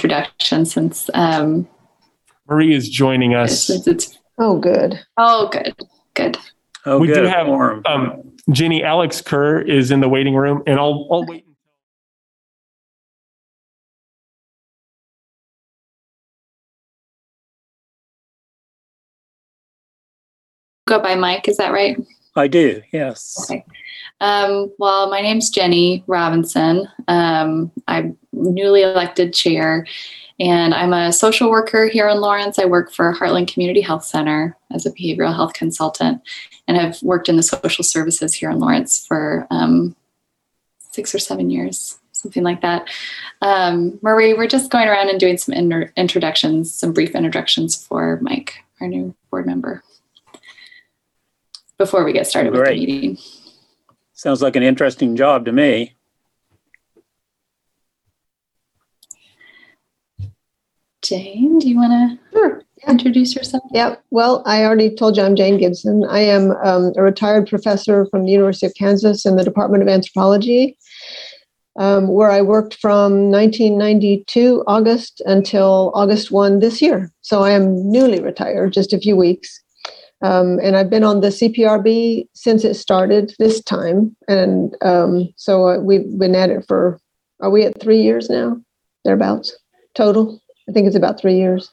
introduction since um, Marie is joining us. since it's Oh, good. oh good good. Oh, we good. do have quorum. um, Jenny Alex Kerr is in the waiting room, and I'll I'll wait. Until go by Mike, is that right? I do, yes. Okay. Um, well, my name's Jenny Robinson. Um, I'm newly elected chair, and I'm a social worker here in Lawrence. I work for Heartland Community Health Center as a behavioral health consultant, and I've worked in the social services here in Lawrence for um, six or seven years, something like that. Um, Marie, we're just going around and doing some inter- introductions, some brief introductions for Mike, our new board member, before we get started with the meeting. Sounds like an interesting job to me. Jane, do you want Sure. to introduce yourself? Yeah, Well, I already told you I'm Jane Gibson. I am um, a retired professor from the University of Kansas in the Department of Anthropology, um, where I worked from 1992 August until August 1 this year. So I am newly retired, just a few weeks. Um, and I've been on the CPRB since it started this time. And um, so uh, we've been at it for, are we at three years now? Thereabouts total? I think it's about three years.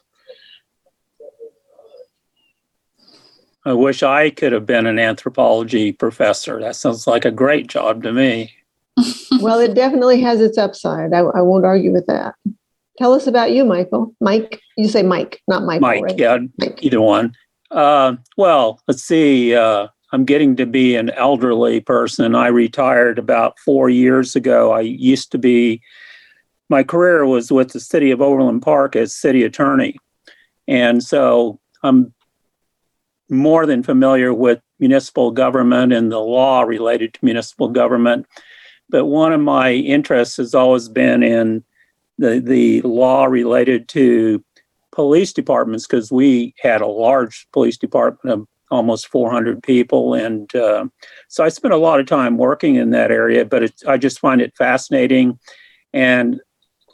I wish I could have been an anthropology professor. That sounds like a great job to me. well, it definitely has its upside. I, I won't argue with that. Tell us about you, Michael. Mike, you say Mike, not Michael. Mike, right? yeah, Mike. either one. Uh, well, let's see. Uh, I'm getting to be an elderly person. I retired about four years ago. I used to be, my career was with the city of Overland Park as city attorney. And so I'm more than familiar with municipal government and the law related to municipal government. But one of my interests has always been in the, the law related to police departments because we had a large police department of almost 400 people. And uh, so I spent a lot of time working in that area, but it, I just find it fascinating. And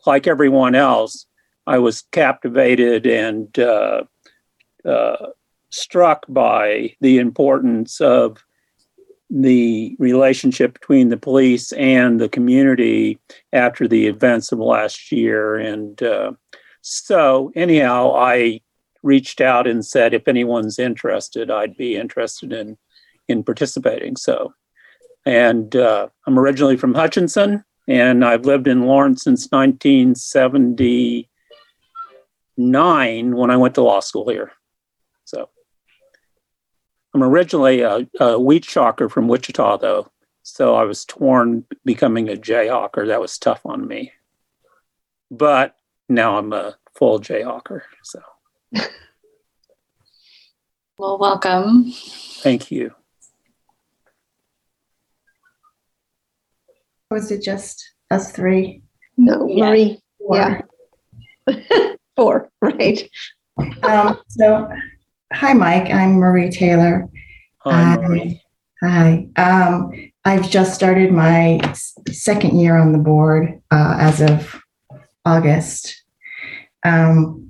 like everyone else, I was captivated and uh, uh, struck by the importance of the relationship between the police and the community after the events of last year. And uh, so, anyhow, I reached out and said, if anyone's interested, I'd be interested in in participating. So, and uh, I'm originally from Hutchinson, and I've lived in Lawrence since 1979 when I went to law school here. So, I'm originally a, a wheat shocker from Wichita, though. So I was torn becoming a Jayhawker. That was tough on me. But now I'm a full Jayhawker. So Well, welcome. thank you. Was it just us three? No, Yeah. Marie. Or- Yeah. Four, right. Um, so, hi, Mike. I'm Marie Taylor. Hi, Hi. Marie. Hi. Um, I've just started my second year on the board uh, as of August. Um,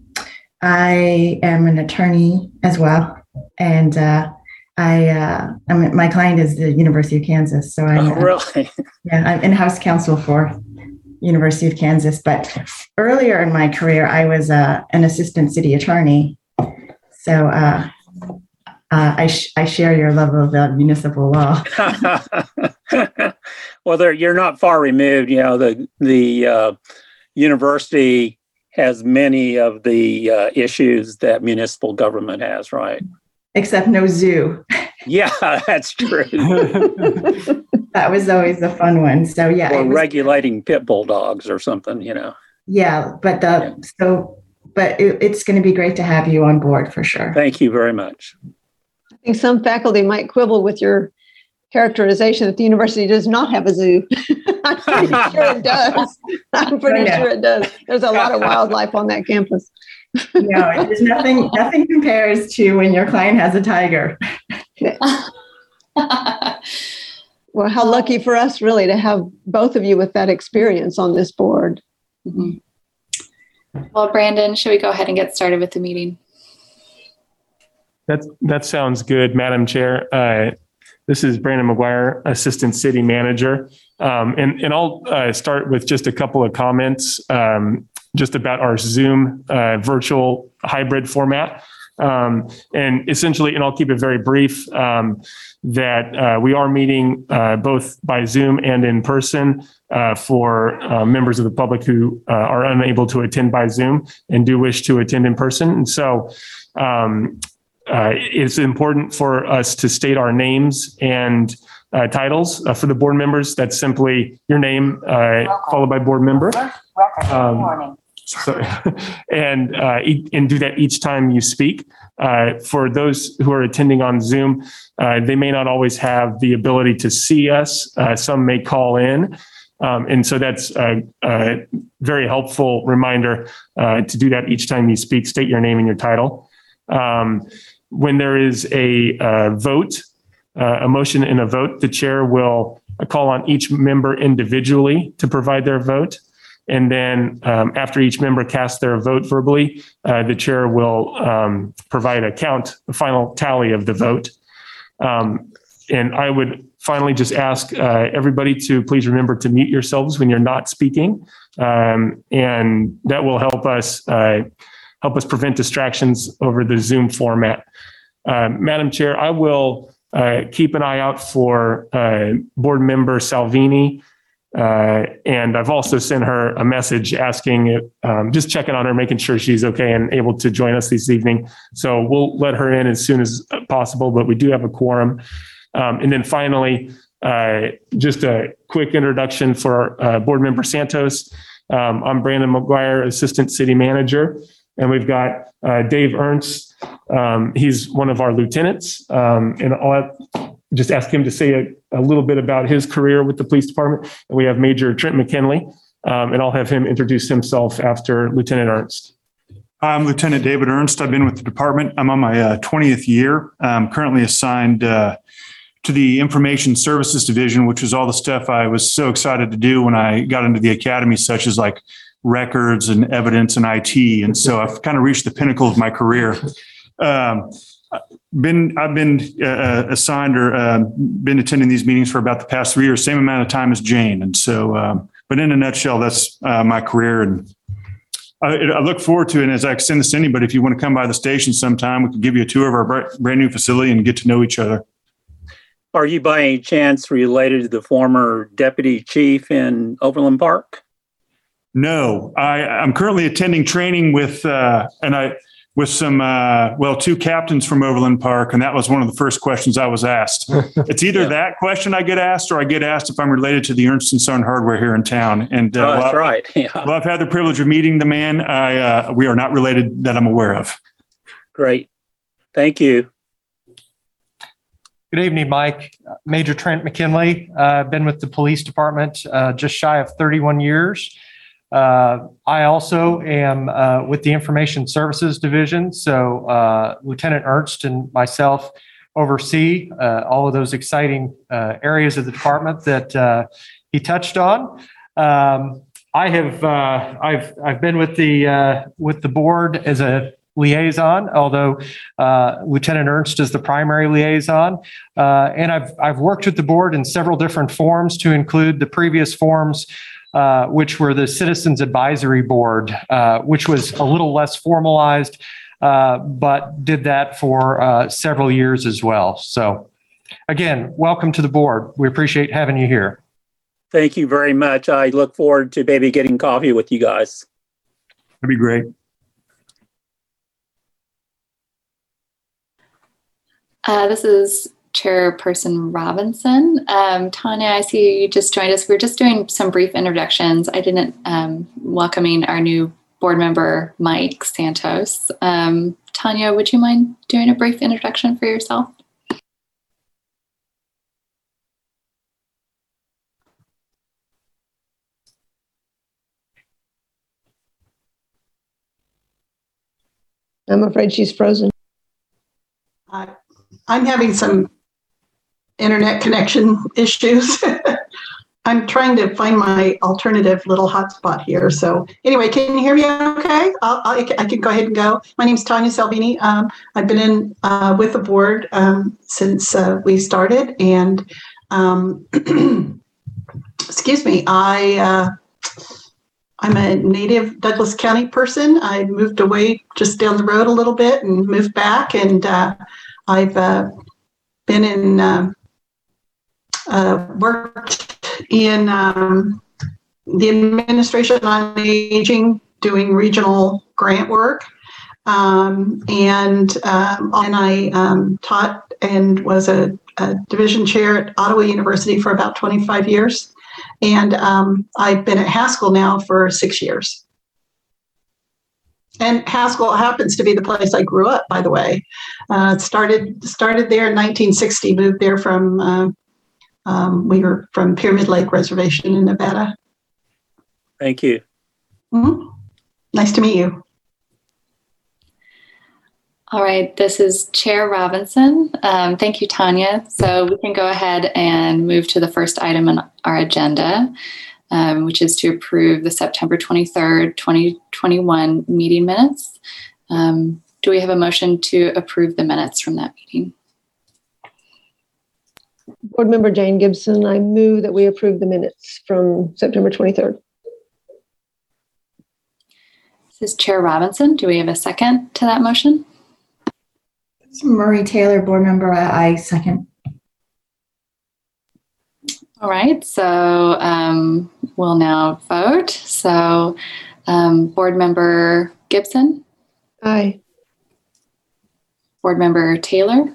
I am an attorney as well, and uh, I uh, I'm, my client is the University of Kansas, so I'm Oh, really? Yeah, I'm in-house counsel for University of Kansas. But earlier in my career, I was uh, an assistant city attorney. So uh, uh, I, sh- I share your love of uh, municipal law. well, you're not far removed. You know, the the uh, university has many of the uh, issues that municipal government has, right? Except no zoo. Yeah, that's true. That was always the fun one. So yeah, or was- regulating pit bull dogs or something, you know. yeah. But the so but it, it's going to be great to have you on board for sure. Thank you very much. I think some faculty might quibble with your characterization that the university does not have a zoo. I'm pretty sure it does. I'm pretty I sure it does. There's a lot of wildlife on that campus. No, there's nothing nothing compares to when your client has a tiger. Well, how lucky for us, really, to have both of you with that experience on this board. Mhm. Well, Brandon, should we go ahead and get started with the meeting? That, that sounds good, Madam Chair. Uh, This is Brandon McGuire, Assistant City Manager. Um, And, and I'll uh, start with just a couple of comments um, just about our Zoom uh, virtual hybrid format. Um, And essentially, and I'll keep it very brief, um, that uh, we are meeting uh, both by Zoom and in person uh, for uh, members of the public who uh, are unable to attend by Zoom and do wish to attend in person. And so um, uh, it's important for us to state our names and uh, titles uh, for the board members. That's simply your name uh, followed by board member. Um, so, and uh, e- and do that each time you speak. Uh, for those who are attending on Zoom, uh, they may not always have the ability to see us. Uh, some may call in. Um, and so that's a, a very helpful reminder uh, to do that each time you speak. State your name and your title. Um, when there is a uh, vote, uh, a motion and a vote, the chair will call on each member individually to provide their vote. And then um, after each member casts their vote verbally, uh, the chair will um, provide a count, a final tally of the vote. Um, and I would finally just ask uh, everybody to please remember to mute yourselves when you're not speaking. Um, and that will help us uh, help us prevent distractions over the Zoom format. Um, Madam Chair, I will uh, keep an eye out for uh, Board Member Salvini. Uh, and I've also sent her a message asking, um, just checking on her, making sure she's okay and able to join us this evening. So we'll let her in as soon as possible, but we do have a quorum. Um, and then finally, uh, just a quick introduction for uh, Board Member Santos. Um, I'm Brandon McGuire, Assistant City Manager, and we've got uh, Dave Ernst. Um, he's one of our lieutenants, um, and I'll just ask him to say a, a little bit about his career with the police department. And we have Major Trent McKinley, um, and I'll have him introduce himself after Lieutenant Ernst. I'm Lieutenant David Ernst. I've been with the department. I'm on my uh, 20th year. I'm currently assigned uh, to the Information Services Division, which is all the stuff I was so excited to do when I got into the academy, such as like records and evidence and IT. And so I've kind of reached the pinnacle of my career. Um, been I've been uh, assigned or uh, been attending these meetings for about the past three years, same amount of time as Jane. And so, um, but in a nutshell, that's uh, my career and I, I look forward to it. And as I extend this to anybody, if you want to come by the station sometime, we can give you a tour of our brand new facility and get to know each other. Are you by any chance related to the former deputy chief in Overland Park? No, I, I'm currently attending training with, uh, and I, with some, uh, well, two captains from Overland Park. And that was one of the first questions I was asked. It's either Yeah. that question I get asked, or I get asked if I'm related to the Ernst and Son hardware here in town. And, uh, Oh, that's well, right. Yeah, well, I've had the privilege of meeting the man. I, uh, we are not related that I'm aware of. great. Thank you. Good evening, Mike. Major Trent McKinley. Uh, been with the police department uh, just shy of 31 years. Uh, I also am uh, with the Information Services Division. So uh, Lieutenant Ernst and myself oversee uh, all of those exciting uh, areas of the department that uh, he touched on. Um, I have I've I've been with the with the board as a liaison, although uh, Lieutenant Ernst is the primary liaison. Uh, and I've, I've worked with the board in several different forms to include the previous forms, uh, which were the Citizens Advisory Board, uh, which was a little less formalized, uh, but did that for uh, several years as well. So again, welcome to the board. We appreciate having you here. Thank you very much. I look forward to maybe getting coffee with you guys. That'd be great. Uh, this is Chairperson Robinson. Um, Tanya, I see you just joined us. We are just doing some brief introductions. I didn't um, welcoming our new board member, Mike Santos. Um, Tanya, would you mind doing a brief introduction for yourself? I'm afraid she's frozen. Uh, I'm having some internet connection issues. I'm trying to find my alternative little hotspot here. So anyway, can you hear me okay? I'll, I'll, I can go ahead and go. My name is Tanya Salvini. Um, I've been in uh, with the board um, since uh, we started and um, excuse me, I, uh, I'm a native Douglas County person. I moved away just down the road a little bit and moved back and uh, I've uh, been in, um, uh, worked in um, the administration on aging, doing regional grant work. Um, and um, and I um, taught and was a, a, division chair at Ottawa University for about 25 years. And um, I've been at Haskell now for six years. And Haskell happens to be the place I grew up, by the way. Uh, started started there in 1960. Moved there from uh, um, we are from Pyramid Lake Reservation in Nevada. Thank you. Mm-hmm. Nice to meet you. All right, this is Chair Robinson. Um, thank you, Tanya. So we can go ahead and move to the first item on our agenda, um, which is to approve the September 23rd, 2021 meeting minutes. Um, do we have a motion to approve the minutes from that meeting? Board Member Jane Gibson, I move that we approve the minutes from September 23rd. This is Chair Robinson. Do we have a second to that motion? Marie Taylor, board member, I second. All right, so um, we'll now vote. So, um, board member Gibson, Aye. board member Taylor,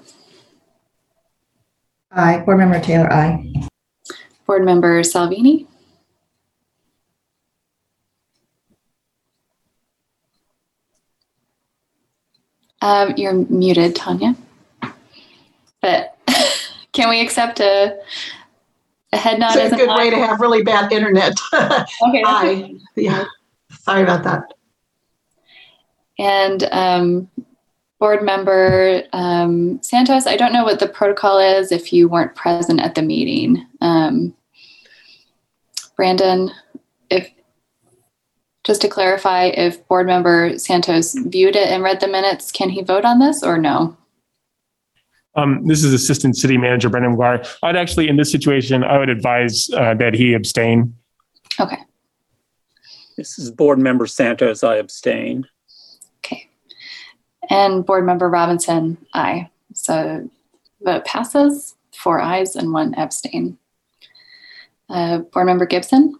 Aye. Board member Taylor, aye. board member Salvini, um, you're muted, Tanya. But can we accept a, a head nod It's a good aye? way to have really bad internet. Okay, that's Aye. Yeah. Sorry about that. And um, board member um, Santos, I don't know what the protocol is if you weren't present at the meeting. Um, Brandon, if just to clarify, if board member Santos viewed it and read the minutes, can he vote on this or no? Um, this is Assistant City Manager Brandon McGuire. I'd actually, in this situation, I would advise uh, that he abstain. Okay, This is Board Member Santos. I abstain. Okay. And board member Robinson, aye. So vote passes, four ayes and one abstain. Uh, board member Gibson?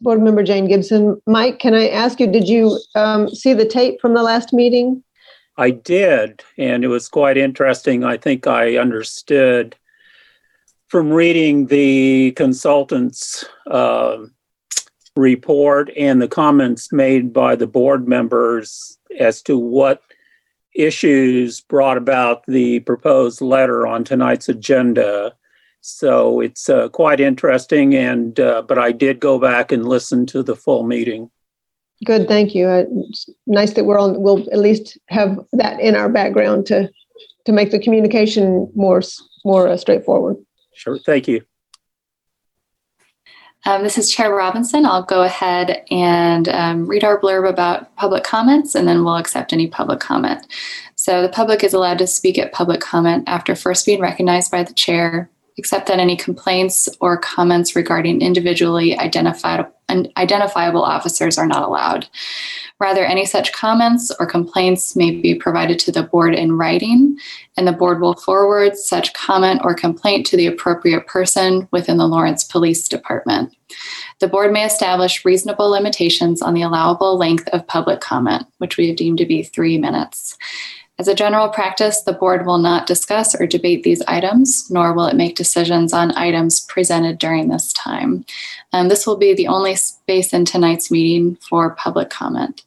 Board Member Jane Gibson. Mike, can I ask you, did you um, see the tape from the last meeting? I did, and it was quite interesting. I think I understood from reading the consultant's uh, report and the comments made by the board members as to what issues brought about the proposed letter on tonight's agenda. So it's uh, quite interesting, and uh, but I did go back and listen to the full meeting. Good, thank you. Uh, It's nice that we're on, we'll at least have that in our background to, to make the communication more, more uh, straightforward. Sure, thank you. Um, this is Chair Robinson. I'll go ahead and um, read our blurb about public comments and then we'll accept any public comment. So, the public is allowed to speak at public comment after first being recognized by the chair, except that any complaints or comments regarding individually identifiable officers are not allowed. Rather, any such comments or complaints may be provided to the board in writing, and the board will forward such comment or complaint to the appropriate person within the Lawrence Police Department. The board may establish reasonable limitations on the allowable length of public comment, which we have deemed to be three minutes. As a general practice, the board will not discuss or debate these items, nor will it make decisions on items presented during this time. Um, this will be the only space in tonight's meeting for public comment.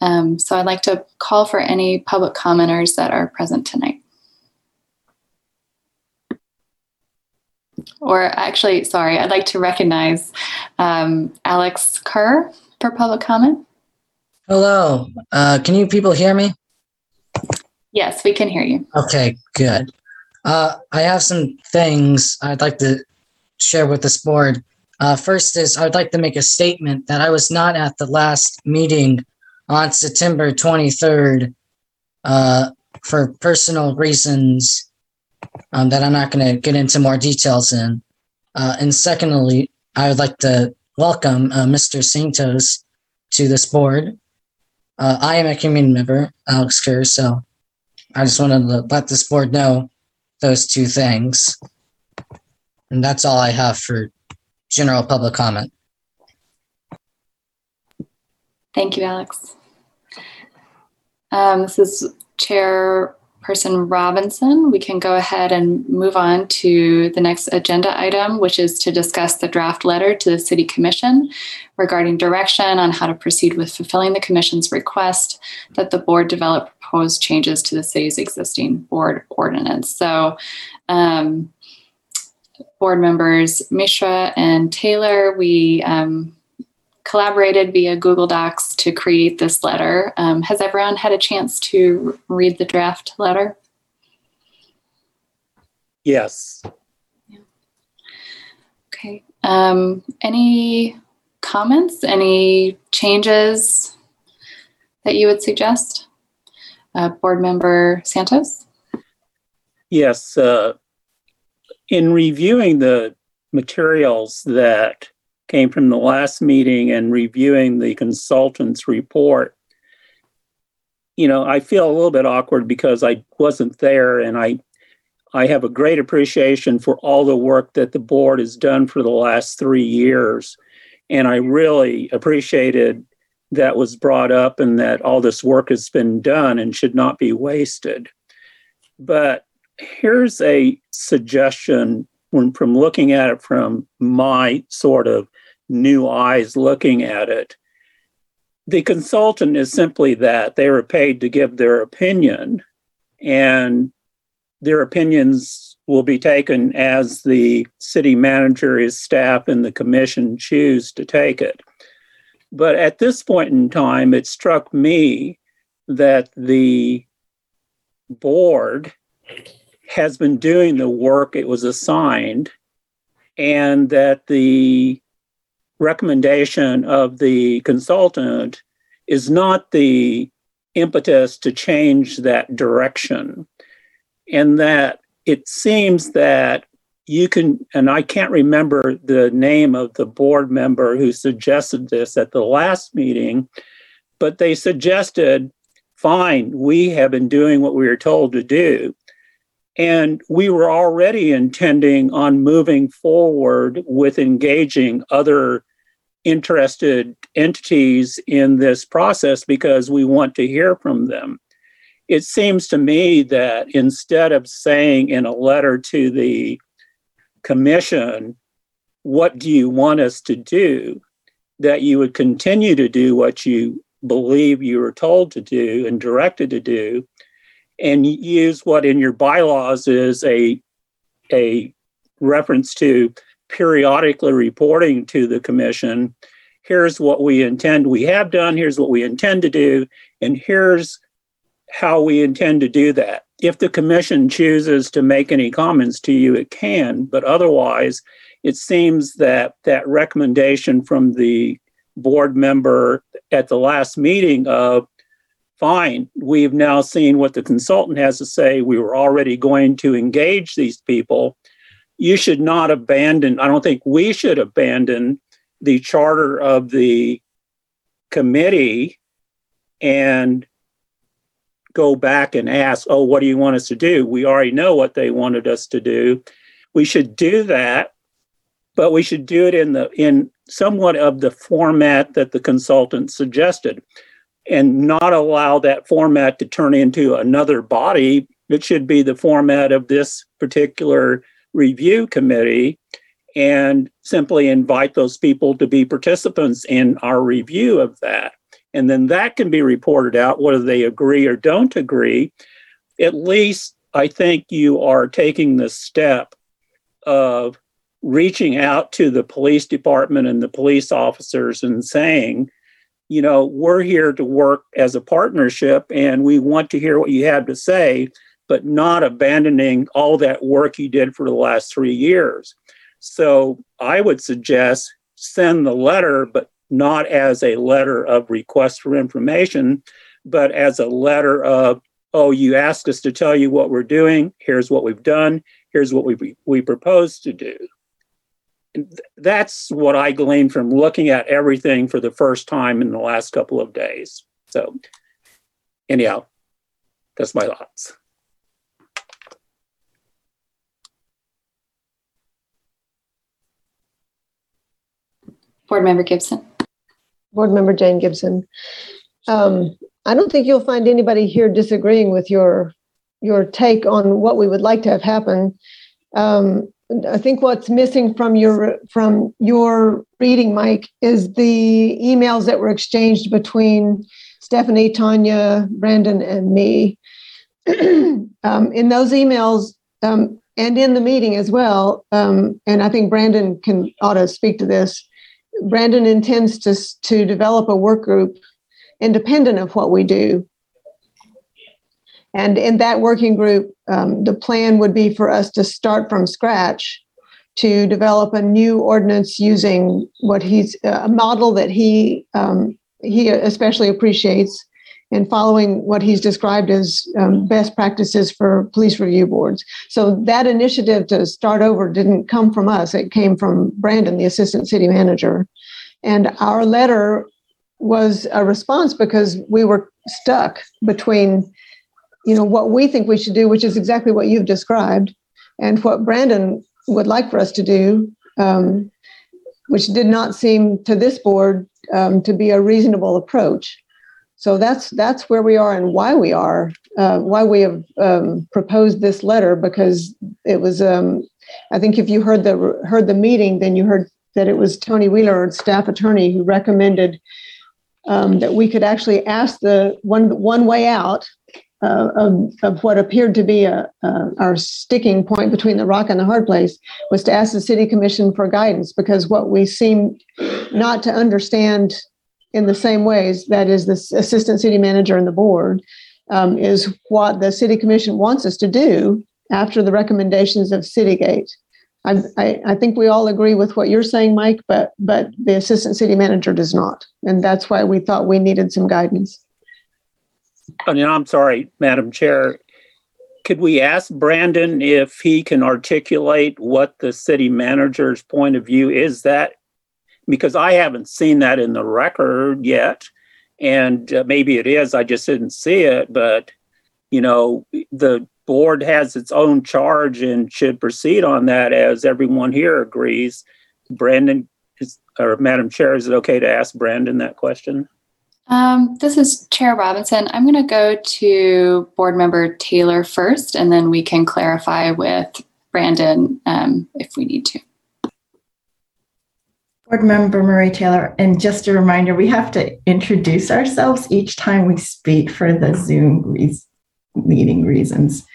Um, so I'd like to call for any public commenters that are present tonight. Or actually, sorry, I'd like to recognize um, Alex Kerr for public comment. Hello. Uh, can you people hear me? Yes, we can hear you. Okay, good. Uh, I have some things I'd like to share with this board. Uh, first is I'd like to make a statement that I was not at the last meeting on September 23rd uh, for personal reasons um, that I'm not going to get into more details in. Uh, and secondly, I would like to welcome uh, Mr. Santos to this board. Uh, I am a community member, Alex Kerr, so I just wanted to let this board know those two things. And that's all I have for general public comment. Thank you, Alex. Um, this is Chairperson Robinson. We can go ahead and move on to the next agenda item, which is to discuss the draft letter to the City Commission regarding direction on how to proceed with fulfilling the Commission's request that the board develop proposed changes to the city's existing board ordinance. So, um, board members Mishra and Taylor, we um, collaborated via Google Docs to create this letter. Um, has everyone had a chance to read the draft letter? Yes. Yeah. Okay. Um, any comments? Any changes that you would suggest? Uh, Board Member Santos? Yes. Uh, in reviewing the materials that came from the last meeting and reviewing the consultant's report, you know, I feel a little bit awkward because I wasn't there and I I have a great appreciation for all the work that the board has done for the last 3 years and I really appreciated that was brought up and that all this work has been done and should not be wasted. But here's a suggestion when from looking at it from my sort of new eyes looking at it. The consultant is simply that they were paid to give their opinion, and their opinions will be taken as the city manager, his staff, and the commission choose to take it. But at this point in time, it struck me that the board has been doing the work it was assigned, and that the recommendation of the consultant is not the impetus to change that direction. And that it seems that you can, and I can't remember the name of the board member who suggested this at the last meeting, but they suggested fine, we have been doing what we were told to do. And we were already intending on moving forward with engaging other interested entities in this process because we want to hear from them. It seems to me that instead of saying in a letter to the commission, what do you want us to do? That you would continue to do what you believe you were told to do and directed to do and use what in your bylaws is a a reference to periodically reporting to the commission. Here's what we intend we have done here's what we intend to do and here's how we intend to do that. If the commission chooses to make any comments to you it can but otherwise it seems that that recommendation from the board member at the last meeting of fine, we've now seen what the consultant has to say. We were already going to engage these people. You should not abandon, I don't think we should abandon the charter of the committee and go back and ask, oh, what do you want us to do? We already know what they wanted us to do. We should do that, but we should do it in the in somewhat of the format that the consultant suggested and not allow that format to turn into another body. It should be the format of this particular review committee and simply invite those people to be participants in our review of that. And then that can be reported out whether they agree or don't agree. At least I think you are taking the step of reaching out to the police department and the police officers and saying, you know, we're here to work as a partnership and we want to hear what you have to say, but not abandoning all that work you did for the last three years. So I would suggest send the letter, but not as a letter of request for information, but as a letter of, oh, you asked us to tell you what we're doing. Here's what we've done. Here's what we, we propose to do. And that's what I gleaned from looking at everything for the first time in the last couple of days. So, anyhow, that's my thoughts. Board Member Gibson. Board Member Jane Gibson. Um, I don't think you'll find anybody here disagreeing with your your take on what we would like to have happen. Um, I think what's missing from your from your reading, Mike, is the emails that were exchanged between Stephanie, Tanya, Brandon, and me. um, in those emails, um, and in the meeting as well, um, and I think Brandon can ought to speak to this. Brandon intends to to develop a work group independent of what we do. And in that working group, um, the plan would be for us to start from scratch to develop a new ordinance using what he's a model that he um, he especially appreciates and following what he's described as um, best practices for police review boards. So that initiative to start over didn't come from us; it came from Brandon, the assistant city manager, and our letter was a response because we were stuck between you know what we think we should do which is exactly what you've described and what brandon would like for us to do um, which did not seem to this board um, to be a reasonable approach. So that's that's where we are and why we are uh, why we have um, proposed this letter because it was um, i think if you heard the heard the meeting then you heard that it was tony wheeler staff attorney who recommended um, that we could actually ask the one one way out uh, of, of what appeared to be a, uh, our sticking point between the rock and the hard place was to ask the city commission for guidance because what we seem not to understand in the same ways that is the assistant city manager and the board um, is what the city commission wants us to do after the recommendations of citygate I, I, I think we all agree with what you're saying, Mike, but but the assistant city manager does not, and that's why we thought we needed some guidance. I mean, I'm sorry, Madam Chair. Could we ask Brandon if he can articulate what the city manager's point of view is? That because I haven't seen that in the record yet, and uh, maybe it is. I just didn't see it, but you know, the board has its own charge and should proceed on that as everyone here agrees. Brandon is, or Madam Chair, is it okay to ask Brandon that question? Um, this is Chair Robinson. I'm going to go to Board Member Taylor first, and then we can clarify with Brandon um, if we need to. Board Member Marie Taylor, and just a reminder, we have to introduce ourselves each time we speak for the Zoom reason meeting reasons.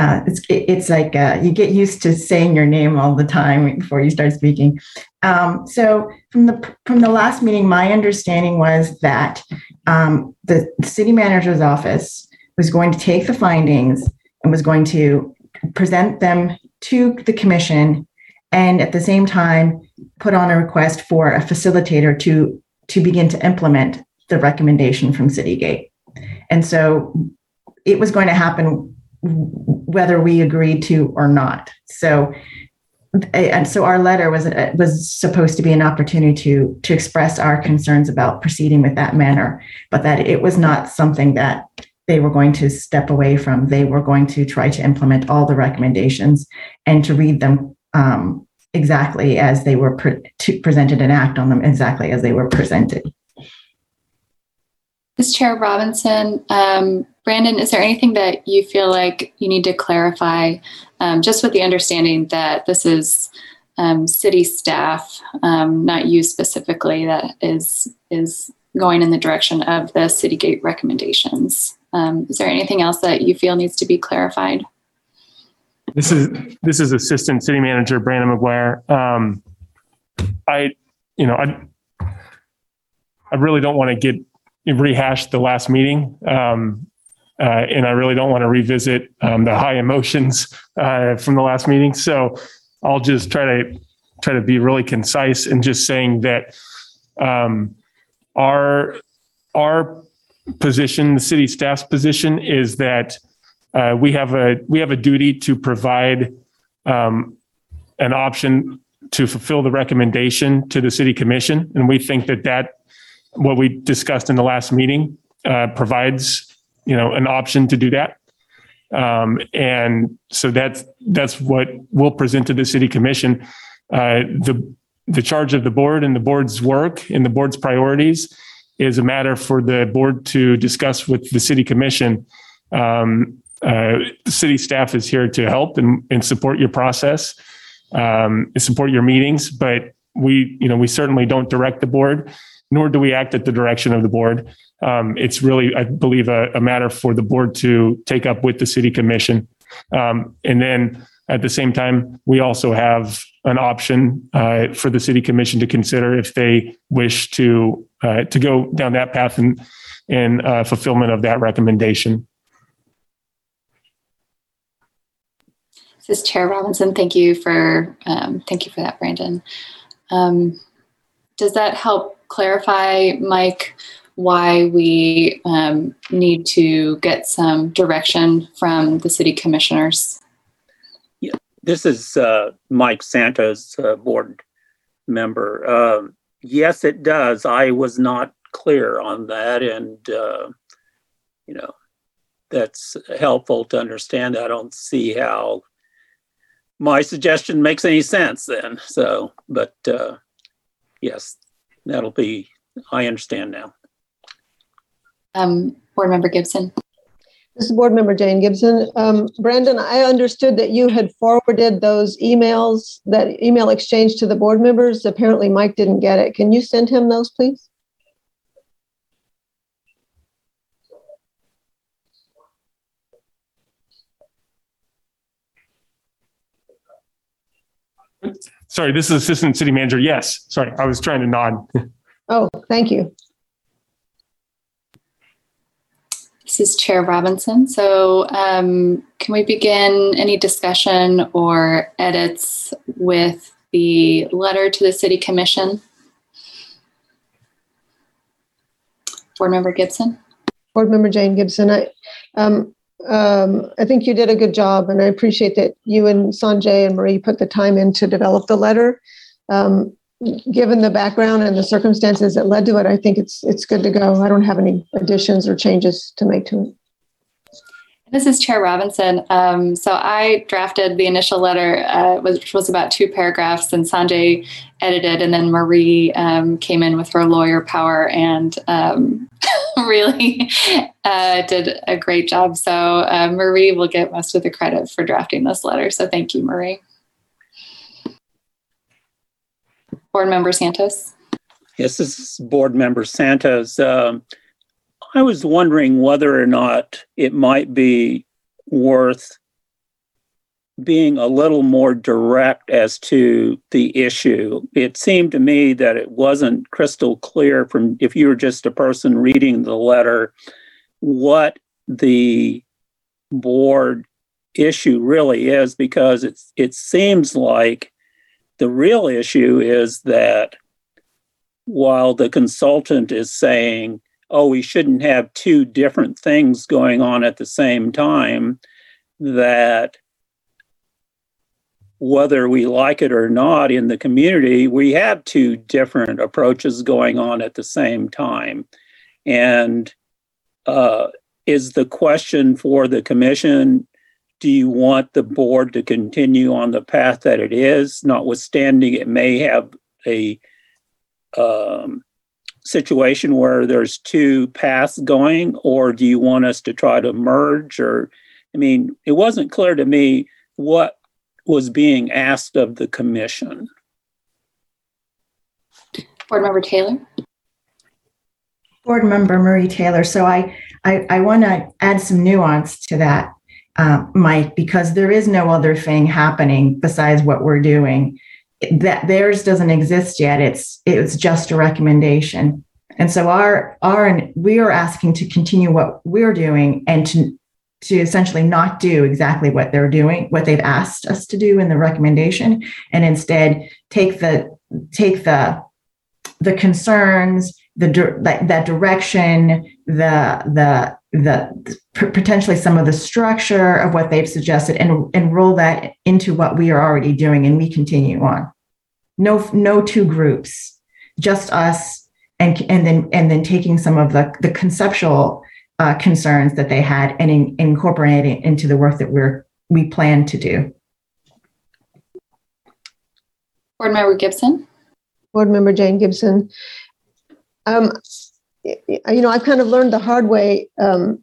Uh, it's it's like uh, you get used to saying your name all the time before you start speaking. Um, so from the from the last meeting, my understanding was that um, the city manager's office was going to take the findings and was going to present them to the commission, and at the same time put on a request for a facilitator to to begin to implement the recommendation from Citygate. And so it was going to happen whether we agreed to or not. So and so our letter was was supposed to be an opportunity to to express our concerns about proceeding with that manner, but that it was not something that they were going to step away from. They were going to try to implement all the recommendations and to read them um, exactly as they were pre- presented and act on them exactly as they were presented. Ms. Chair Robinson, um, Brandon, is there anything that you feel like you need to clarify, um, just with the understanding that this is um, city staff, um, not you specifically, that is is going in the direction of the Citygate recommendations? Um, is there anything else that you feel needs to be clarified? This is this is Assistant City Manager Brandon McGuire. Um, I, you know, I I really don't want to get rehash the last meeting. Um, uh, and I really don't want to revisit um, the high emotions uh, from the last meeting. So I'll just try to try to be really concise and just saying that um, our our position, the city staff's position, is that uh, we have a we have a duty to provide um, an option to fulfill the recommendation to the city commission, and we think that that what we discussed in the last meeting uh, provides you know an option to do that. Um, and so that's that's what we'll present to the city commission. Uh, the the charge of the board and the board's work and the board's priorities is a matter for the board to discuss with the city commission. Um, uh, city staff is here to help and, and support your process, um, and support your meetings, but we, you know, we certainly don't direct the board, nor do we act at the direction of the board. Um, it's really, I believe, a, a, matter for the board to take up with the city commission. Um, and then at the same time, we also have an option uh, for the city commission to consider if they wish to uh, to go down that path in in uh, fulfillment of that recommendation. This is Chair Robinson. Thank you for um, thank you for that, Brandon. Um, does that help clarify, Mike, why we um, need to get some direction from the city commissioners? Yeah, this is uh, Mike Santos, uh, board member. Um, yes, it does. I was not clear on that, and uh, you know that's helpful to understand. I don't see how my suggestion makes any sense then. So, but uh, yes, that'll be. I understand now. Um, Board Member Gibson. This is Board Member Jane Gibson. Um, Brandon, I understood that you had forwarded those emails, that email exchange to the board members. Apparently, Mike didn't get it. Can you send him those, please? Sorry, this is Assistant City Manager. Yes, sorry, I was trying to nod. oh, thank you. This is Chair Robinson. So, um, can we begin any discussion or edits with the letter to the City Commission? Board Member Gibson. Board Member Jane Gibson. I, um, um, I think you did a good job, and I appreciate that you and Sanjay and Marie put the time in to develop the letter. Um, given the background and the circumstances that led to it, I think it's it's good to go. I don't have any additions or changes to make to it. This is Chair Robinson. Um, so I drafted the initial letter, uh, which was about two paragraphs, and Sanjay edited, and then Marie um, came in with her lawyer power and um, really uh, did a great job. So uh, Marie will get most of the credit for drafting this letter. So thank you, Marie. Board Member Santos. Yes, this is Board Member Santos. Um, I was wondering whether or not it might be worth being a little more direct as to the issue. It seemed to me that it wasn't crystal clear from if you were just a person reading the letter what the board issue really is because it's it seems like the real issue is that while the consultant is saying, oh, we shouldn't have two different things going on at the same time, that whether we like it or not in the community, we have two different approaches going on at the same time. And uh, is the question for the commission do you want the board to continue on the path that it is, notwithstanding it may have a um, situation where there's two paths going, or do you want us to try to merge? Or, I mean, it wasn't clear to me what was being asked of the commission. Board Member Taylor. Board Member Marie Taylor. So I, I, I want to add some nuance to that uh, Mike, because there is no other thing happening besides what we're doing. That theirs doesn't exist yet. It's it's just a recommendation, and so our our we are asking to continue what we're doing and to to essentially not do exactly what they're doing, what they've asked us to do in the recommendation, and instead take the take the the concerns, the that, that direction, the the the potentially some of the structure of what they've suggested, and and roll that into what we are already doing, and we continue on. No no two groups, just us, and and then and then taking some of the the conceptual uh, concerns that they had and in, incorporating into the work that we're we plan to do. Board Member Gibson. Board Member Jane Gibson. Um, you know, I've kind of learned the hard way um,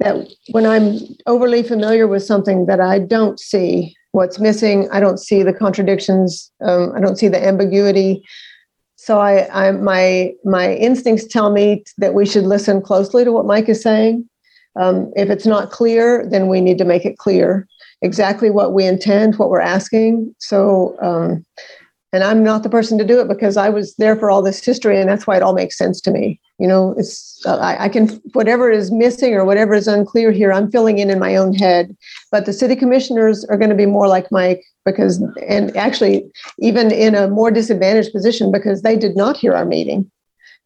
that when I'm overly familiar with something that I don't see what's missing, I don't see the contradictions, um, I don't see the ambiguity. So I, I, my my instincts tell me that we should listen closely to what Mike is saying. Um, if it's not clear, then we need to make it clear exactly what we intend, what we're asking. So, um, and I'm not the person to do it because I was there for all this history, and that's why it all makes sense to me. You know, it's uh, I, I can whatever is missing or whatever is unclear here, I'm filling in in my own head. But the city commissioners are going to be more like Mike because, and actually, even in a more disadvantaged position because they did not hear our meeting.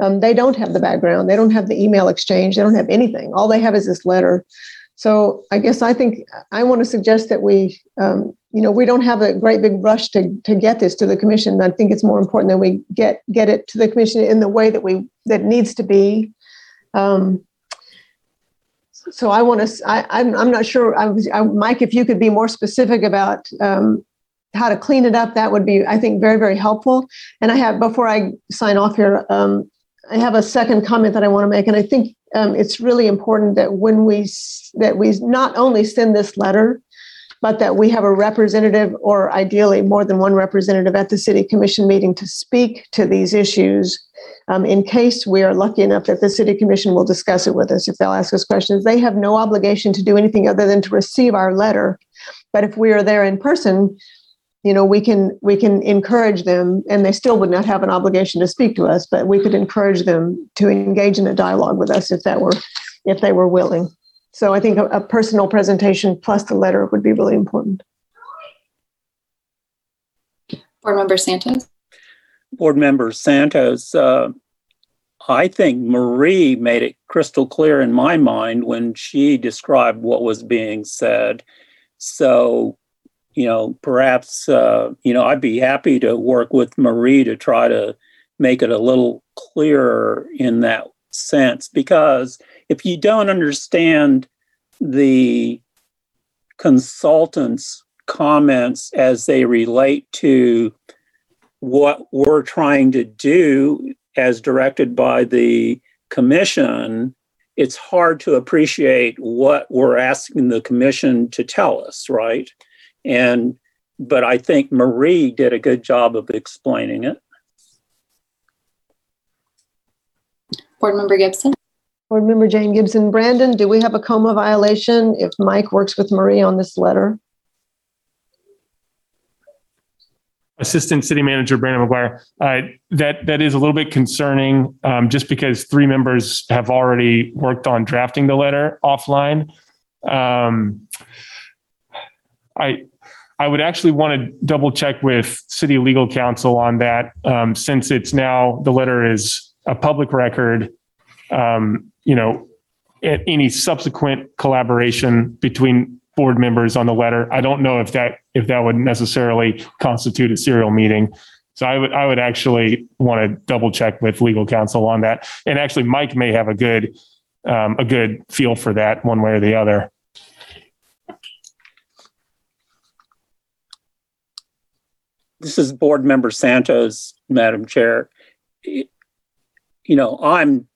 Um, they don't have the background. They don't have the email exchange. They don't have anything. All they have is this letter. So I guess I think I want to suggest that we, um, you know, we don't have a great big rush to to get this to the commission. I think it's more important that we get get it to the commission in the way that we that needs to be. Um, so I want to. I, I'm I'm not sure. I was I, Mike. If you could be more specific about um, how to clean it up, that would be, I think, very very helpful. And I have before I sign off here, um, I have a second comment that I want to make, and I think um, it's really important that when we that we not only send this letter, but that we have a representative, or ideally more than one representative, at the city commission meeting to speak to these issues um, in case we are lucky enough that the city commission will discuss it with us if they'll ask us questions. They have no obligation to do anything other than to receive our letter. But if we are there in person you know we can we can encourage them and they still would not have an obligation to speak to us but we could encourage them to engage in a dialogue with us if that were if they were willing. So i think a, a personal presentation plus the letter would be really important. Board member santos board member Santos, uh, I think Marie made it crystal clear in my mind when she described what was being said. So, you know, perhaps, uh, you know, I'd be happy to work with Marie to try to make it a little clearer in that sense. Because if you don't understand the consultant's comments as they relate to what we're trying to do as directed by the commission, it's hard to appreciate what we're asking the commission to tell us, right? And but I think Marie did a good job of explaining it. Board Member Gibson. Board Member Jane Gibson. Brandon, do we have a KOMA violation if Mike works with Marie on this letter? Assistant City Manager Brandon McGuire. Uh, that that is a little bit concerning, um, just because three members have already worked on drafting the letter offline. Um, I I would actually want to double check with City Legal Counsel on that, um, since it's now the letter is a public record. Um, you know, any subsequent collaboration between board members on the letter. I don't know if that if that would necessarily constitute a serial meeting. So I would I would actually want to double check with legal counsel on that. And actually, Mike may have a good um, a good feel for that one way or the other. This is Board Member Santos, Madam Chair. You know, I'm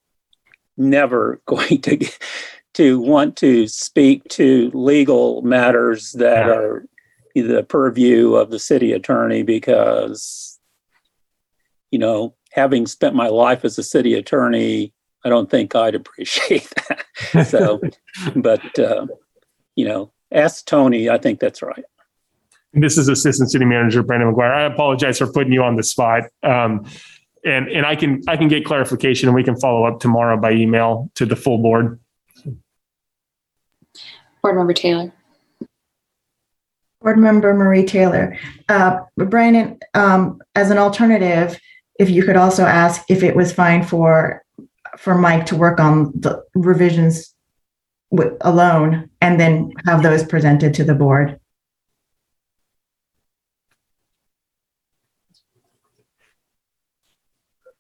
never going to to want to speak to legal matters that are the purview of the city attorney because, you know, having spent my life as a city attorney, I don't think I'd appreciate that. so, but, uh, you know, ask Tony, I think that's right. This is Assistant City Manager Brandon McGuire. I apologize for putting you on the spot. Um, and and I can I can get clarification and we can follow up tomorrow by email to the full board. Board Member Taylor. Board Member Marie Taylor. Uh, Brandon, um, as an alternative, if you could also ask if it was fine for, for Mike to work on the revisions with, alone and then have those presented to the board.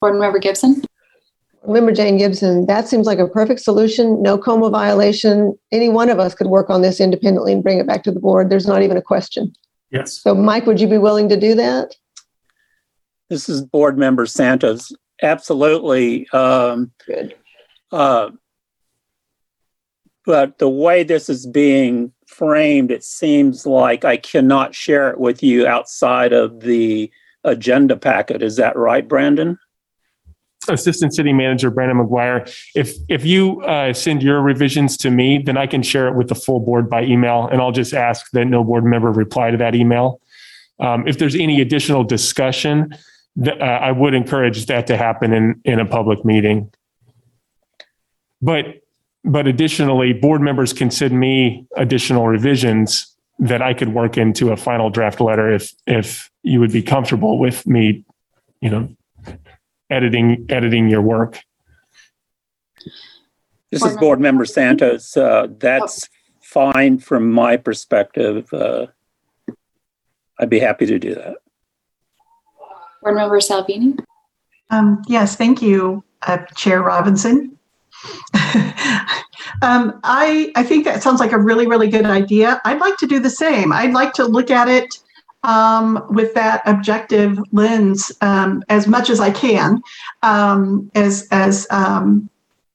Board Member Gibson. Member Jane Gibson, that seems like a perfect solution. No KOMA violation. Any one of us could work on this independently and bring it back to the board. There's not even a question. Yes. So, Mike, would you be willing to do that? This is Board Member Santos. Absolutely. Um, Good. uh, but the way this is being framed, it seems like I cannot share it with you outside of the agenda packet. Is that right, Brandon? Assistant City Manager Brandon McGuire, if if you uh, send your revisions to me, then I can share it with the full board by email, and I'll just ask that no board member reply to that email. Um, if there's any additional discussion, th- uh, I would encourage that to happen in in a public meeting. But but additionally, board members can send me additional revisions that I could work into a final draft letter if if you would be comfortable with me, you know, editing editing your work. This is Board Member- Member Santos. Uh, that's fine from my perspective. Uh, I'd be happy to do that. Board Member Salvini. Um, yes, thank you, uh, Chair Robinson. um, I, I think that sounds like a really, really good idea. I'd like to do the same. I'd like to look at it um, with that objective lens um, as much as I can, um, as as um,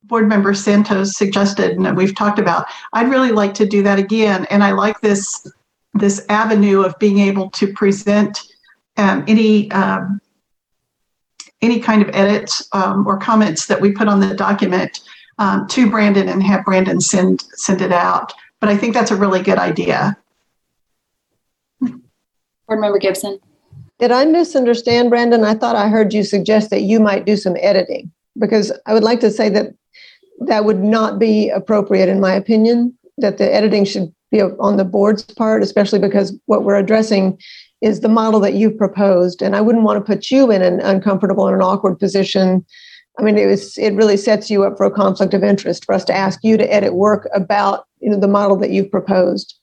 Board Member Santos suggested and we've talked about. I'd really like to do that again, and I like this this avenue of being able to present um, any um, any kind of edits or comments that we put on the document um, to Brandon and have Brandon send send it out. But I think that's a really good idea. Board Member Gibson. Did I misunderstand, Brandon? I thought I heard you suggest that you might do some editing because I would like to say that that would not be appropriate, in my opinion, that the editing should be on the board's part, especially because what we're addressing is the model that you've proposed. And I wouldn't want to put you in an uncomfortable and an awkward position. I mean, it was it really sets you up for a conflict of interest for us to ask you to edit work about you know the model that you've proposed.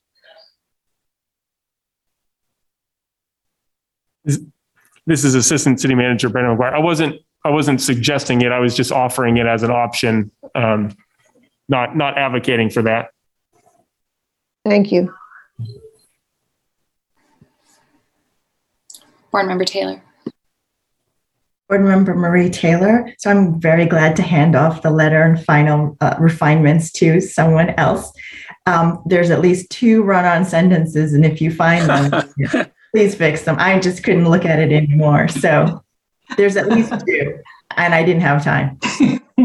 This is Assistant City Manager Brandon McGuire. I wasn't I wasn't suggesting it. I was just offering it as an option, um, not not advocating for that. Thank you. Board Member Taylor. Board Member Marie Taylor. So I'm very glad to hand off the letter and final uh, refinements to someone else. Um, there's at least two run-on sentences, and if you find them, please fix them. I just couldn't look at it anymore. So there's at least two, and I didn't have time.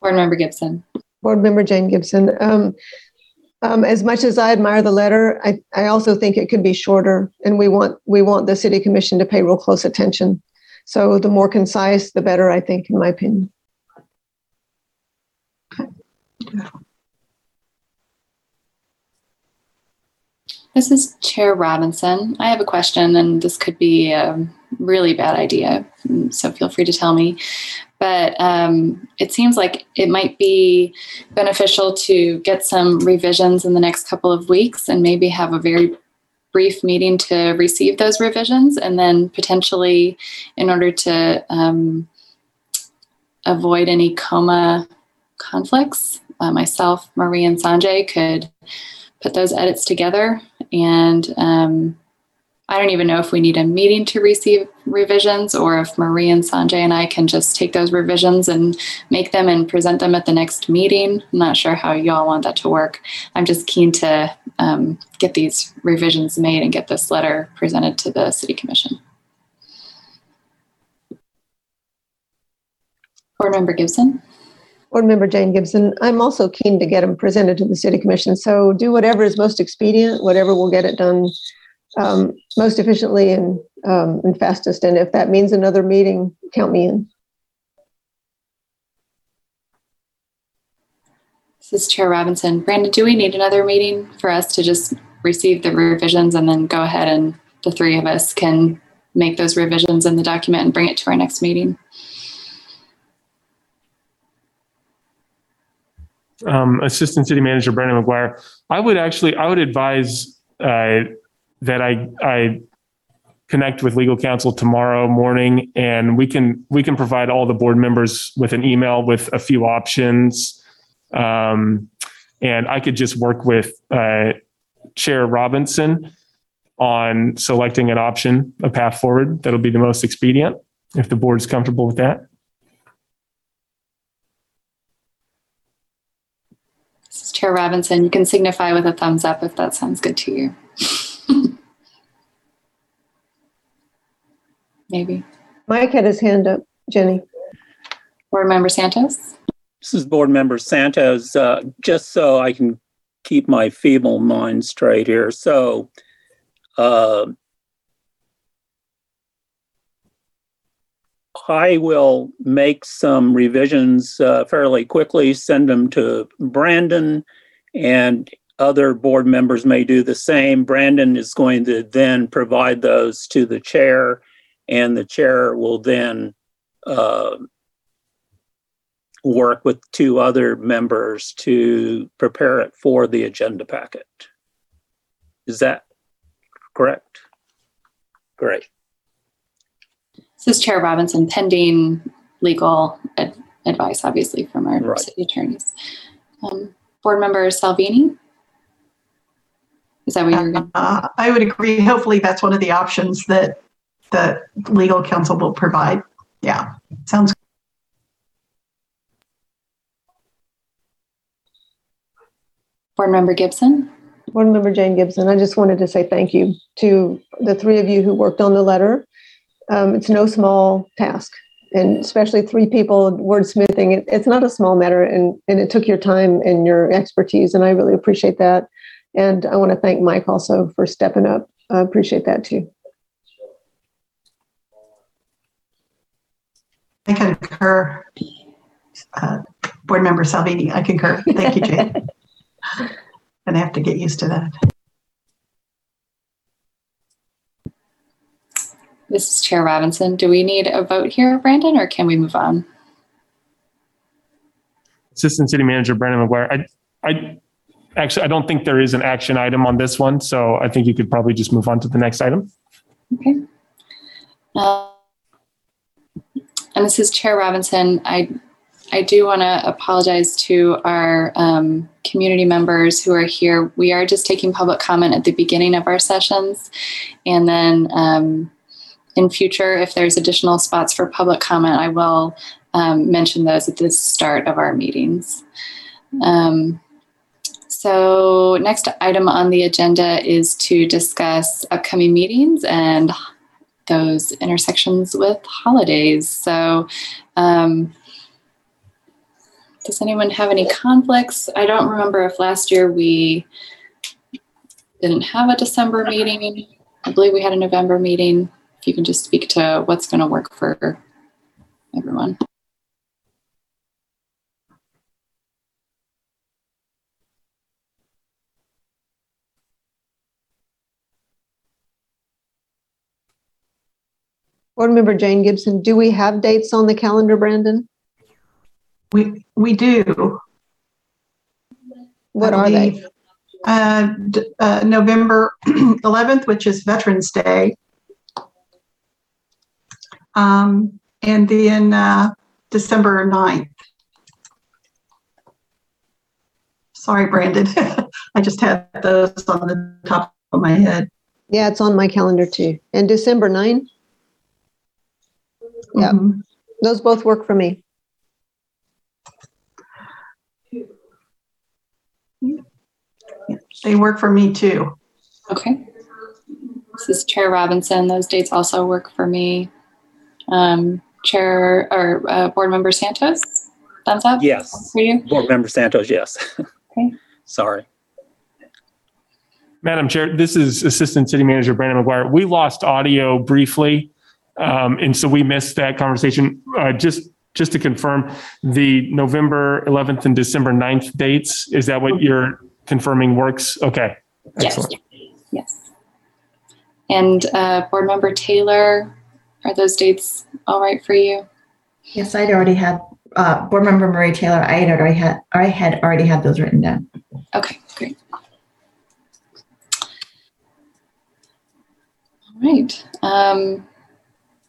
Board Member Gibson. Board Member Jane Gibson. Um, um, as much as I admire the letter, I, I also think it could be shorter, and we want we want the City Commission to pay real close attention. So the more concise, the better. I think, in my opinion. This is Chair Robinson. I have a question, and this could be a really bad idea, so feel free to tell me. But um, it seems like it might be beneficial to get some revisions in the next couple of weeks and maybe have a very brief meeting to receive those revisions, and then potentially, in order to um, avoid any KOMA conflicts, uh, myself, Marie, and Sanjay could put those edits together. And um, I don't even know if we need a meeting to receive revisions or if Marie and Sanjay and I can just take those revisions and make them and present them at the next meeting. I'm not sure how y'all want that to work. I'm just keen to um, get these revisions made and get this letter presented to the City Commission. Board Member Gibson. Board Member Jane Gibson. I'm also keen to get them presented to the City Commission. So do whatever is most expedient, whatever will get it done um, most efficiently and um, and fastest. And if that means another meeting, count me in. This is Chair Robinson. Brandon, do we need another meeting for us to just receive the revisions and then go ahead and the three of us can make those revisions in the document and bring it to our next meeting? Um, Assistant City Manager Brandon McGuire, I would actually, I would advise uh, that I, I connect with legal counsel tomorrow morning and we can, we can provide all the board members with an email with a few options. Um, and I could just work with uh, Chair Robinson on selecting an option, a path forward that'll be the most expedient, if the board is comfortable with that. This is Chair Robinson. You can signify with a thumbs up if that sounds good to you. Maybe. Mike had his hand up, Jenny. Board Member Santos? This is Board Member Santos. Uh, just so I can keep my feeble mind straight here. So, uh, I will make some revisions uh, fairly quickly, send them to Brandon, and other board members may do the same. Brandon is going to then provide those to the chair, and the chair will then uh, work with two other members to prepare it for the agenda packet. Is that correct? Great. This is Chair Robinson, pending legal ad- advice, obviously, from our Right. city attorneys. Um, Board Member Salvini? Is that what you're going? Uh, I would agree. Hopefully, that's one of the options that the legal counsel will provide. Yeah, sounds good. Board Member Gibson? Board Member Jane Gibson, I just wanted to say thank you to the three of you who worked on the letter. Um, it's no small task, and especially three people wordsmithing. It, it's not a small matter, and, and it took your time and your expertise, and I really appreciate that. And I want to thank Mike also for stepping up. I appreciate that too. I concur. Uh, Board Member Salvini, I concur. Thank you, Jane. and I have to get used to that. This is Chair Robinson. Do we need a vote here, Brandon, or can we move on? Assistant City Manager Brandon McGuire. I, I actually, I don't think there is an action item on this one, so I think you could probably just move on to the next item. Okay. Uh, and this is Chair Robinson. I I do want to apologize to our um, community members who are here. We are just taking public comment at the beginning of our sessions, and then um, in future, if there's additional spots for public comment, I will um, mention those at the start of our meetings. Um, so, next item on the agenda is to discuss upcoming meetings and those intersections with holidays. So, um, does anyone have any conflicts? I don't remember if last year we didn't have a December meeting. I believe we had a November meeting. If you can just speak to what's going to work for everyone. Board Member Jane Gibson, do we have dates on the calendar, Brandon? We, we do. What I are they? Uh, d- uh, November 11th, which is Veterans Day. Um, and then, uh, December 9th. Sorry, Brandon. I just had those on the top of my head. Yeah, it's on my calendar too. And December 9, Yeah. Mhm. those both work for me. They work for me too. Okay. This is Chair Robinson. Those dates also work for me. Um, Chair or uh, Board Member Santos, thumbs up Yes. for you. Board Member Santos, yes. Okay. Sorry. Madam Chair, this is Assistant City Manager Brandon McGuire. We lost audio briefly, um, and so we missed that conversation. Uh, just just to confirm, the November 11th and December 9th dates, is that what you're confirming works? Okay. Yes. Yes. And uh, Board Member Taylor, are those dates all right for you? Yes, I'd already had, uh, Board Member Marie Taylor, I had already had, I had already had those written down. Okay, great. All right. Um,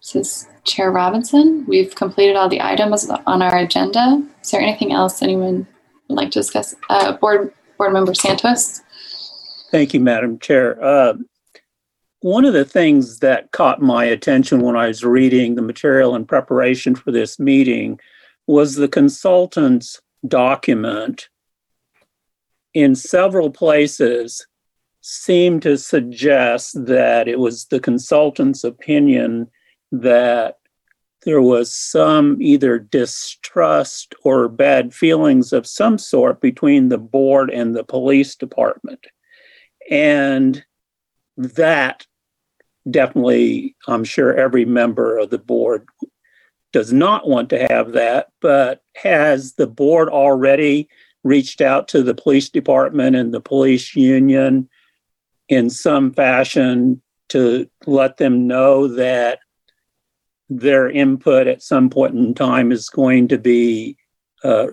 this is Chair Robinson. We've completed all the items on our agenda. Is there anything else anyone would like to discuss? Uh, Board Board Member Santos. Thank you, Madam Chair. Uh, one of the things that caught my attention when I was reading the material in preparation for this meeting was the consultant's document in several places seemed to suggest that it was the consultant's opinion that there was some either distrust or bad feelings of some sort between the board and the police department. And that definitely, I'm sure every member of the board does not want to have that, but has the board already reached out to the police department and the police union in some fashion to let them know that their input at some point in time is going to be uh,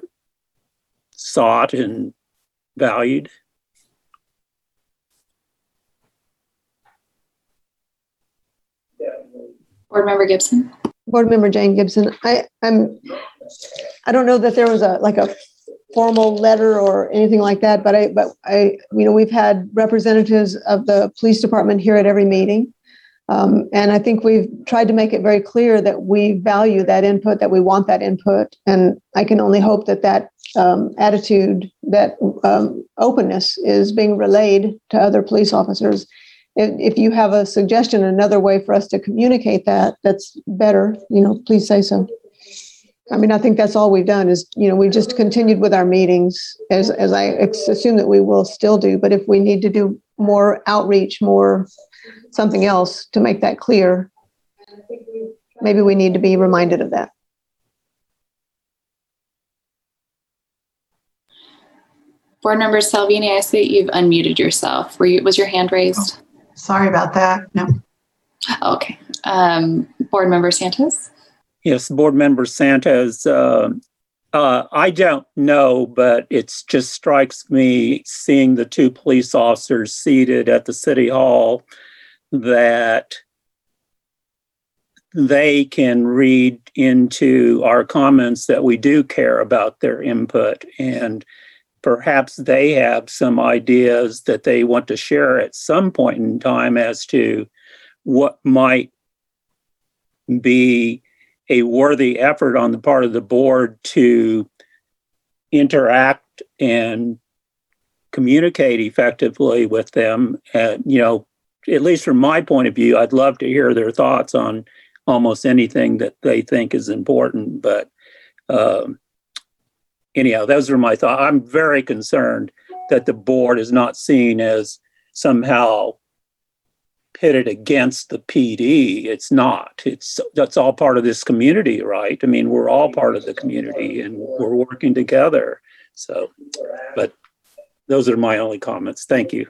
sought and valued? Board Member Gibson. Board Member Jane Gibson, I, I'm, I don't know that there was a, like a formal letter or anything like that, but I, but I, you know, we've had representatives of the police department here at every meeting. Um, and I think we've tried to make it very clear that we value that input, that we want that input. And I can only hope that that um, attitude, that um, openness is being relayed to other police officers. If, you have a suggestion, another way for us to communicate that, that's better, you know, please say so. I mean, I think that's all we've done is, you know, we just continued with our meetings as, as I assume that we will still do. But if we need to do more outreach, more something else to make that clear, maybe we need to be reminded of that. Board Member Salvini, I see that you've unmuted yourself. Were you, was your hand raised? Sorry about that. No. Okay. Um, Board Member Santos. Yes, Board Member Santos. Uh, uh, I don't know, but it just strikes me seeing the two police officers seated at the city hall that they can read into our comments that we do care about their input and perhaps they have some ideas that they want to share at some point in time as to what might be a worthy effort on the part of the board to interact and communicate effectively with them. And, you know, at least from my point of view, I'd love to hear their thoughts on almost anything that they think is important. But um, anyhow, those are my thoughts. I'm very concerned that the board is not seen as somehow pitted against the PD. It's not. It's that's all part of this community, right? I mean, we're all part of the community and we're working together. So, but those are my only comments. Thank you.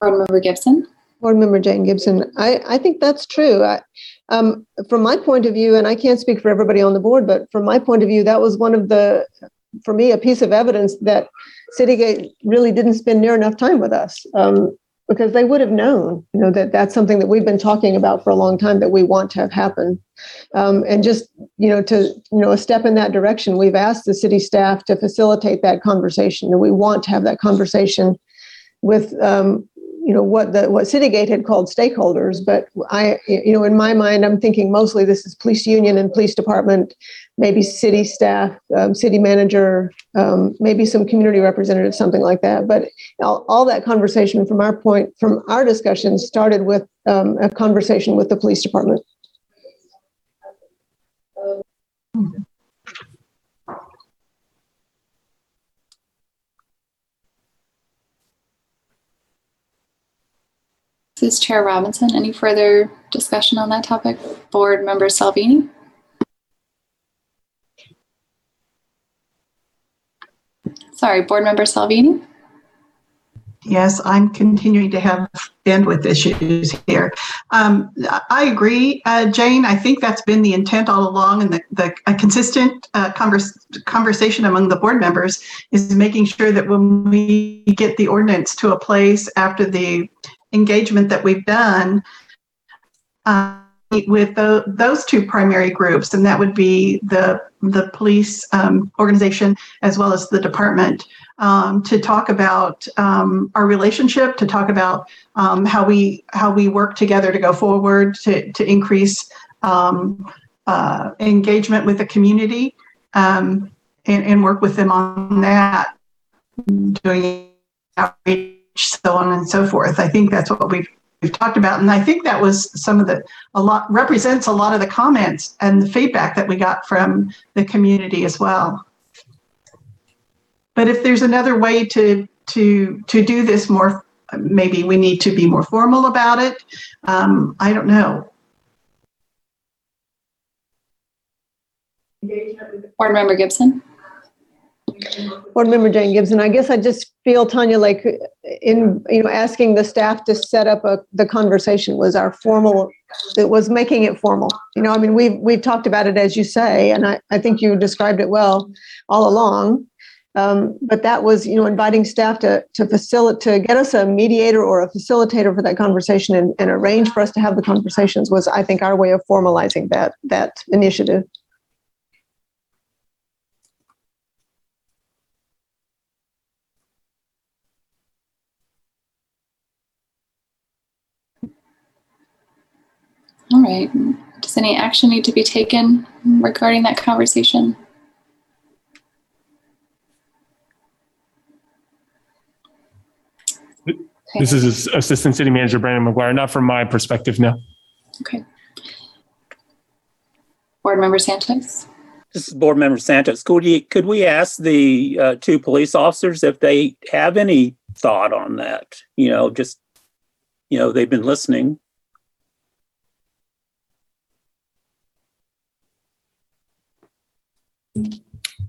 Board Member Gibson. Board Member Jane Gibson, I, I think that's true. I, um, from my point of view, and I can't speak for everybody on the board, but from my point of view, that was one of the, for me, a piece of evidence that Citygate really didn't spend near enough time with us. Um, because they would have known, you know, that that's something that we've been talking about for a long time that we want to have happen. Um, and just, you know, to, you know, a step in that direction, we've asked the city staff to facilitate that conversation. And we want to have that conversation with, um, you know, what the what Citygate had called stakeholders. But I, you know, in my mind, I'm thinking mostly this is police union and police department, maybe city staff, um, city manager, um, maybe some community representative, something like that. But all, all, that conversation from our point, from our discussion, started with um, a conversation with the police department. This is Chair Robinson. Any further discussion on that topic? Board Member Salvini? Sorry, Board Member Salvini? Yes, I'm continuing to have bandwidth issues here. Um, I agree, uh, Jane. I think that's been the intent all along, and the, the consistent uh, converse, conversation among the board members is making sure that when we get the ordinance to a place after the engagement that we've done uh, with the, those two primary groups, and that would be the the police um, organization as well as the department um, to talk about um, our relationship, to talk about um, how we how we work together to go forward to to increase um, uh, engagement with the community and, and work with them on that, doing outreach, so on and so forth. I think that's what we've we've talked about, and I think that was some of the a lot represents a lot of the comments and the feedback that we got from the community as well. But if there's another way to to to do this more, maybe we need to be more formal about it. Um, I don't know. Board Member Gibson? Board Member Jane Gibson, I guess I just feel, Tanya, like in, you know, asking the staff to set up a, the conversation was our formal, it was making it formal. You know, I mean, we've, we've talked about it, as you say, and I, I think you described it well all along. Um, but that was, you know, inviting staff to to facilitate to get us a mediator or a facilitator for that conversation and, and arrange for us to have the conversations was, I think, our way of formalizing that that initiative. All right. Does any action need to be taken regarding that conversation? This is Assistant City Manager Brandon McGuire, not from my perspective, no. Okay. Board Member Santos? This is Board Member Santos. Could we, could we ask the uh, two police officers if they have any thought on that? You know, just, you know, they've been listening.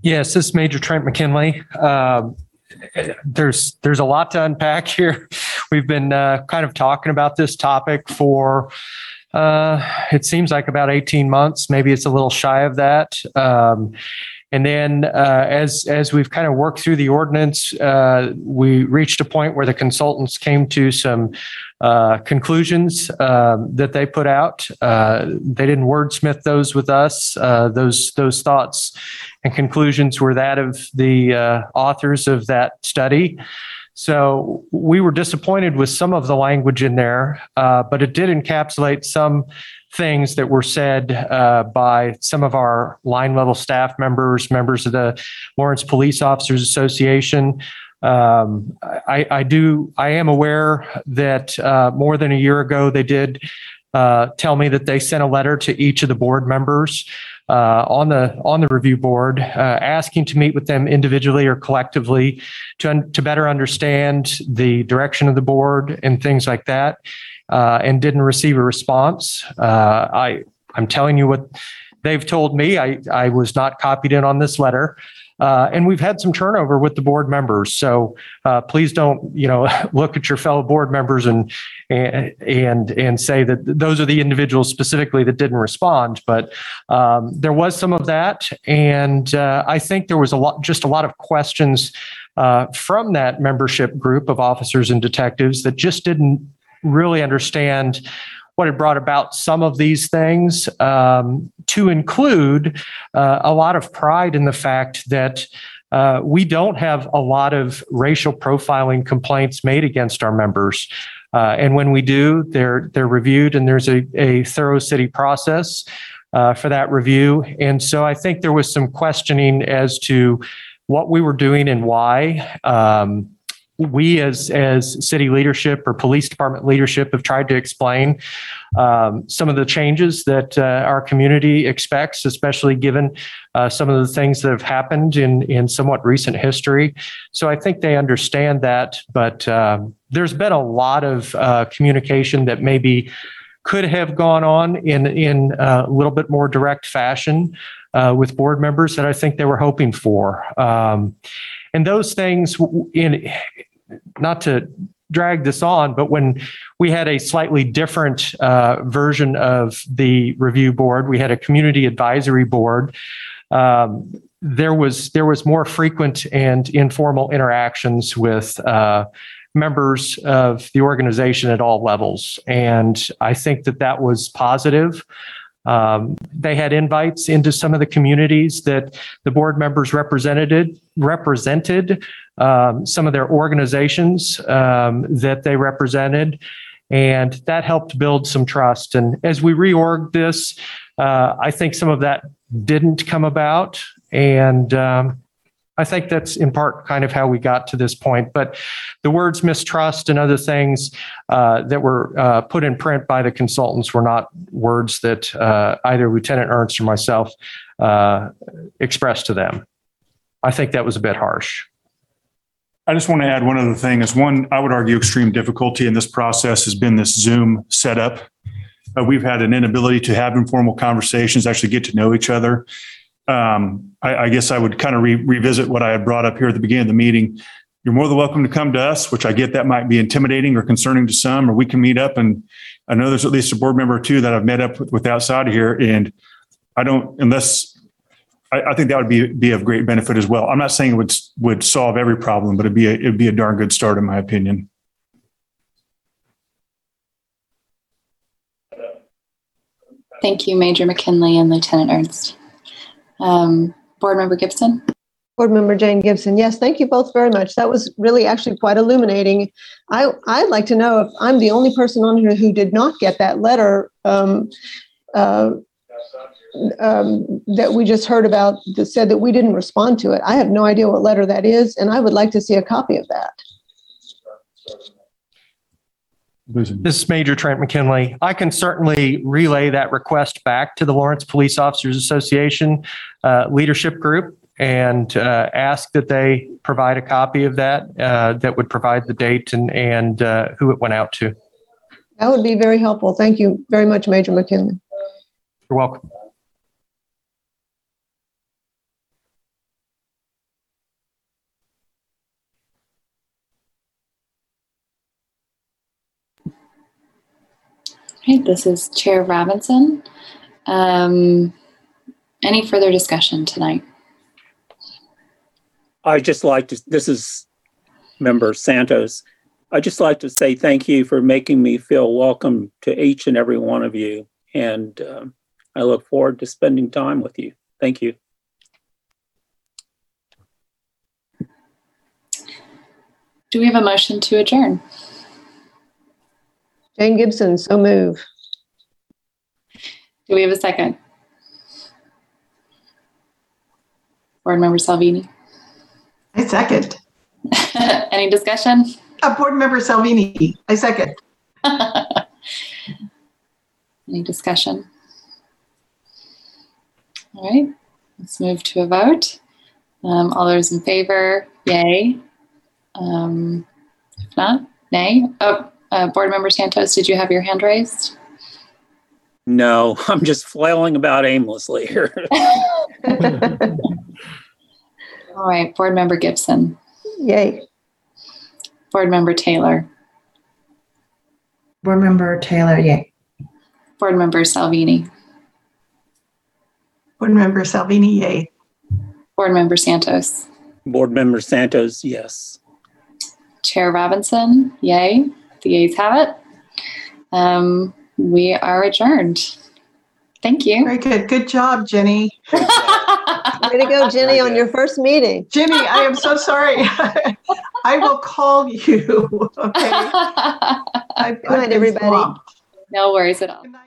Yes, this is Major Trent McKinley. Um, there's there's a lot to unpack here. We've been uh, kind of talking about this topic for uh, it seems like about 18 months. Maybe it's a little shy of that. Um, and then uh, as as we've kind of worked through the ordinance, uh, we reached a point where the consultants came to some uh, conclusions um, that they put out. Uh, they didn't wordsmith those with us. Uh, those those thoughts and conclusions were that of the uh, authors of that study. So we were disappointed with some of the language in there, but it did encapsulate some things that were said uh, by some of our line level staff members, members of the Lawrence Police Officers Association. Um, I, I, do, I am aware that uh, more than a year ago, they did uh, tell me that they sent a letter to each of the board members uh, on the on the review board, uh, asking to meet with them individually or collectively to un- to better understand the direction of the board and things like that uh, and didn't receive a response. Uh, I I'm telling you what they've told me. I I was not copied in on this letter. Uh, and we've had some turnover with the board members. So uh, please don't, you know, look at your fellow board members and and and say that those are the individuals specifically that didn't respond. But um, there was some of that, and uh, I think there was a lot, just a lot of questions uh, from that membership group of officers and detectives that just didn't really understand what had brought about some of these things, um, to include uh, a lot of pride in the fact that uh, we don't have a lot of racial profiling complaints made against our members. Uh, and when we do, they're they're reviewed, and there's a, a thorough city process uh, for that review. And so I think there was some questioning as to what we were doing and why. Um, we as as city leadership or police department leadership have tried to explain um, some of the changes that uh, our community expects, especially given uh, some of the things that have happened in in somewhat recent history. So I think they understand that, but um, there's been a lot of uh, communication that maybe could have gone on in in a little bit more direct fashion. uh, with board members that I think they were hoping for. Um, and those things, in not to drag this on, but when we had a slightly different uh, version of the review board, we had a community advisory board. Um, there was there was more frequent and informal interactions with uh, members of the organization at all levels, and I think that that was positive. Um, they had invites into some of the communities that the board members represented represented um, some of their organizations um, that they represented, and that helped build some trust. And as we reorg this, uh, I think some of that didn't come about, and um, I think that's in part kind of how we got to this point. But the words mistrust and other things uh, that were uh, put in print by the consultants were not words that uh, either Lieutenant Ernst or myself uh, expressed to them. I think that was a bit harsh. I just want to add one other thing is one, I would argue extreme difficulty in this process has been this Zoom setup. Uh, we've had an inability to have informal conversations, actually get to know each other. Um, I, I guess I would kind of re- revisit what I had brought up here at the beginning of the meeting. You're more than welcome to come to us, which I get that might be intimidating or concerning to some, or we can meet up. And I know there's at least a board member or two that I've met up with, with outside of here. And I don't, unless I, I think that would be be of great benefit as well. I'm not saying it would would solve every problem, but it'd be a, it'd be a darn good start in my opinion. Thank you, Major McKinley and Lieutenant Ernst. Um, Board Member Gibson? Board Member Jane Gibson. Yes, thank you both very much. That was really actually quite illuminating. I, I'd like to know if I'm the only person on here who did not get that letter um, uh, um, that we just heard about that said that we didn't respond to it. I have no idea what letter that is, and I would like to see a copy of that. This is Major Trent McKinley. I can certainly relay that request back to the Lawrence Police Officers Association uh, leadership group and uh, ask that they provide a copy of that uh, that would provide the date and, and uh, who it went out to. That would be very helpful. Thank you very much, Major McKinley. You're welcome. Okay, this is Chair Robinson. Um, any further discussion tonight? I just like to, this is Member Santos. I just like to say thank you for making me feel welcome to each and every one of you. And um, I look forward to spending time with you. Thank you. Do we have a motion to adjourn? Jane Gibson, so move. Do we have a second? Board Member Salvini? I second. Any discussion? Uh, Board Member Salvini, I second. Any discussion? All right, let's move to a vote. Um, all those in favor, yay. Um, if not, nay. Oh, uh, Board Member Santos, did you have your hand raised? No, I'm just flailing about aimlessly here. All right, Board Member Gibson, Yay. Board Member Taylor, Board Member Taylor, yay. Board Member Salvini, Board Member Salvini, yay. Board Member Santos, Board Member Santos, yes. Chair Robinson, yay. The ayes have it. Um, we are adjourned. Thank you. Very good. Good job, Jenny. Way to go, Jenny, on your first meeting. Jenny, I am so sorry. I will call you. Okay. I've, Good night, everybody. swamped. no worries at all. Good night.